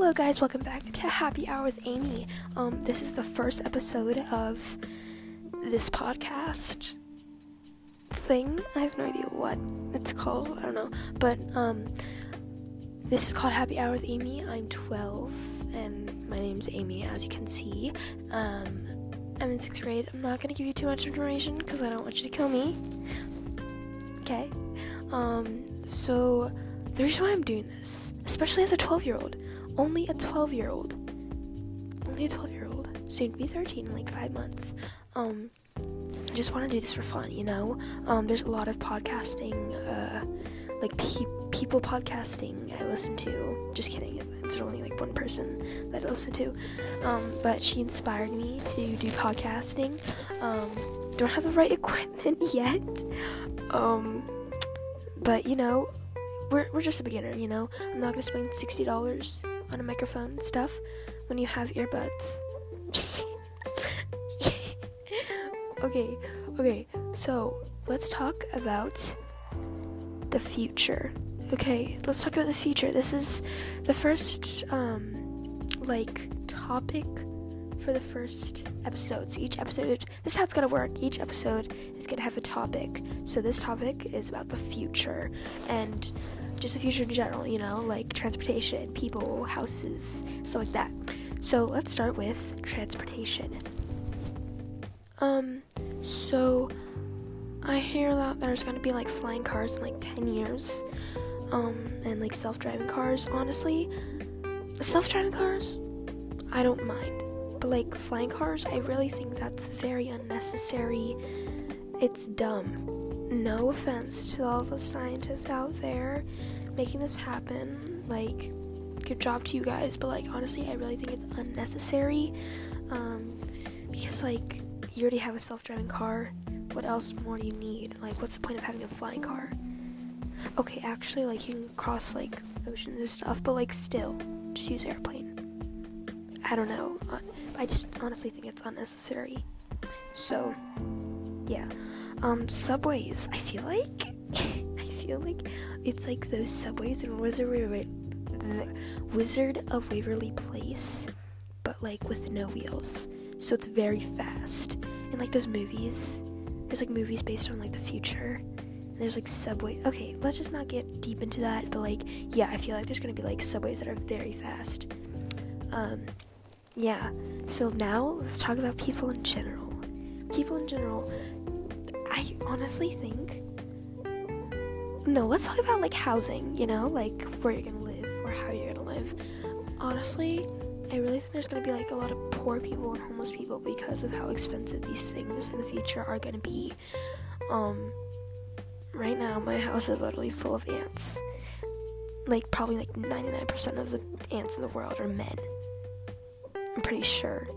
Hello, guys. Welcome back to Happy Hour with Amy. Um, this is the first episode of this podcast thing. I have no idea what it's called. I don't know, but um, this is called Happy Hour with Amy. I'm 12, and my name's Amy, as you can see. Um, I'm in sixth grade. I'm not gonna give you too much information because I don't want you to kill me. Okay. Um, so the reason why I'm doing this, especially as a 12 year old only a 12 year old, only a 12 year old, soon to be 13 in like five months. Um, just want to do this for fun, you know. Um, there's a lot of podcasting, uh, like pe- people podcasting I listen to. Just kidding, it's only like one person that I listen to. Um, but she inspired me to do podcasting. Um, don't have the right equipment yet. Um, but you know, we're, we're just a beginner, you know. I'm not gonna spend sixty dollars on a microphone and stuff when you have earbuds. okay, okay, so let's talk about the future. Okay, let's talk about the future. This is the first, um, like, topic for the first episode. So each episode, this is how it's gonna work. Each episode is gonna have a topic. So this topic is about the future and just the future in general, you know, like transportation, people, houses, stuff like that. So let's start with transportation. Um, so I hear that there's gonna be like flying cars in like 10 years, um, and like self driving cars. Honestly, self driving cars, I don't mind. But like flying cars, I really think that's very unnecessary. It's dumb no offense to all the scientists out there making this happen. Like, good job to you guys, but like honestly, I really think it's unnecessary. Um, because like you already have a self-driving car. What else more do you need? Like, what's the point of having a flying car? Okay, actually, like you can cross like oceans and stuff, but like still, just use airplane. I don't know. I just honestly think it's unnecessary. So, yeah. Um, subways. I feel like I feel like it's like those subways in Wizard Wizard of Waverly Place, but like with no wheels. So it's very fast. And like those movies, there's like movies based on like the future. And there's like subway. Okay, let's just not get deep into that. But like, yeah, I feel like there's gonna be like subways that are very fast. Um, yeah. So now let's talk about people in general. People in general I honestly think. No, let's talk about like housing, you know, like where you're gonna live or how you're gonna live. Honestly, I really think there's gonna be like a lot of poor people and homeless people because of how expensive these things in the future are gonna be. Um, right now, my house is literally full of ants. Like, probably like 99% of the ants in the world are men. I'm pretty sure.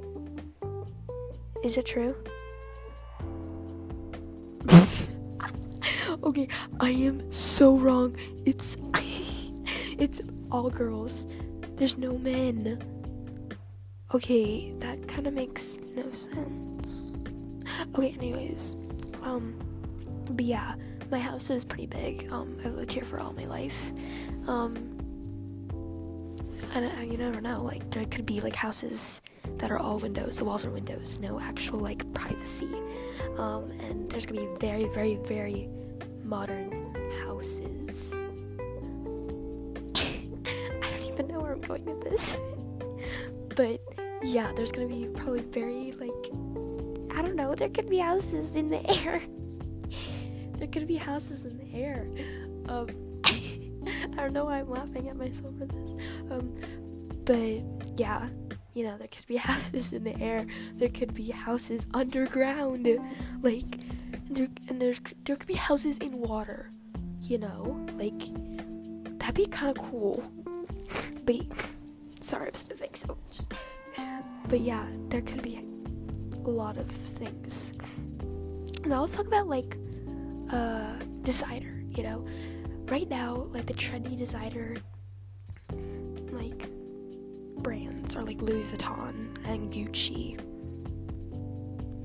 Is it true? Okay, I am so wrong. It's it's all girls. There's no men. Okay, that kind of makes no sense. Okay, anyways, um, but yeah, my house is pretty big. Um, I've lived here for all my life. Um, and you never know. Like there could be like houses that are all windows. The walls are windows. No actual like privacy. Um, and there's gonna be very, very, very modern houses. I don't even know where I'm going with this. but yeah, there's gonna be probably very like I don't know, there could be houses in the air. there could be houses in the air. Um I don't know why I'm laughing at myself for this. Um but yeah, you know, there could be houses in the air. There could be houses underground. Like there there's there could be houses in water. You know, like that'd be kind of cool. but sorry, I'm sniffing so much. But yeah, there could be a lot of things. Now let's talk about like uh designer. You know, right now like the trendy designer like brands are like Louis Vuitton and Gucci.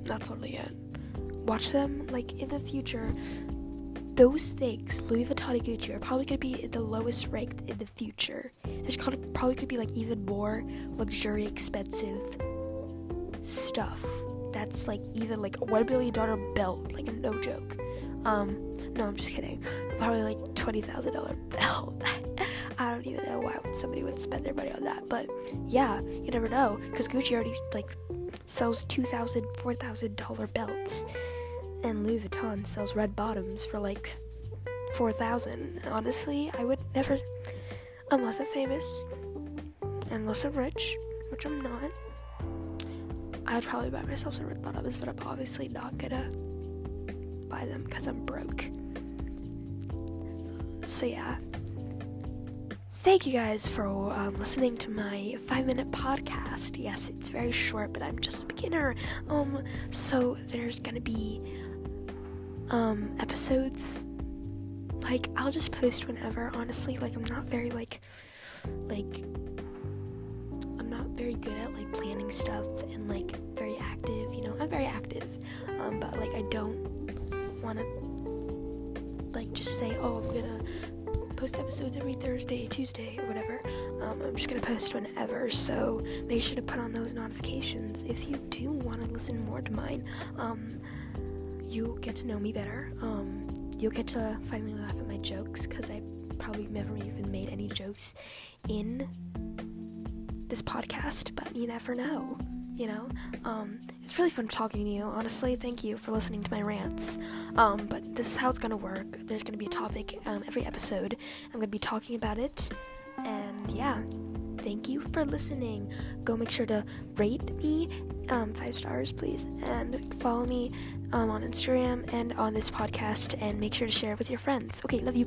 That's totally it watch them like in the future those things, Louis Vuitton and Gucci, are probably gonna be the lowest ranked in the future. There's probably gonna be like even more luxury, expensive stuff. That's like even like a one billion dollar belt, like no joke. Um, no, I'm just kidding. Probably like twenty thousand dollar belt. I don't even know why somebody would spend their money on that, but yeah, you never know because Gucci already like sells two thousand, four thousand dollar belts, and Louis Vuitton sells red bottoms for like four thousand. Honestly, I would never, unless I'm famous, unless I'm rich, which I'm not. I would probably buy myself some red bottoms, but I'm obviously not gonna buy them because I'm broke. So yeah. Thank you guys for um, listening to my five minute podcast. Yes, it's very short, but I'm just a beginner. Um, so there's gonna be um episodes. Like I'll just post whenever. Honestly, like I'm not very like like I'm not very good at like planning stuff and like very active. You know, I'm very active, um, but like I don't want to like just say, oh, I'm gonna post episodes every Thursday, Tuesday, whatever. Um, I'm just gonna post whenever, so make sure to put on those notifications if you do want to listen more to mine. Um, you get to know me better. Um, you'll get to finally laugh at my jokes because I probably never even made any jokes in this podcast, but you never know you know? Um, it's really fun talking to you. Honestly thank you for listening to my rants. Um, but this is how it's gonna work. There's gonna be a topic um, every episode. I'm gonna be talking about it. And yeah thank you for listening. Go make sure to rate me um, five stars please. And follow me um, on instagram and on this podcast. And make sure to share it with your friends. Okay love you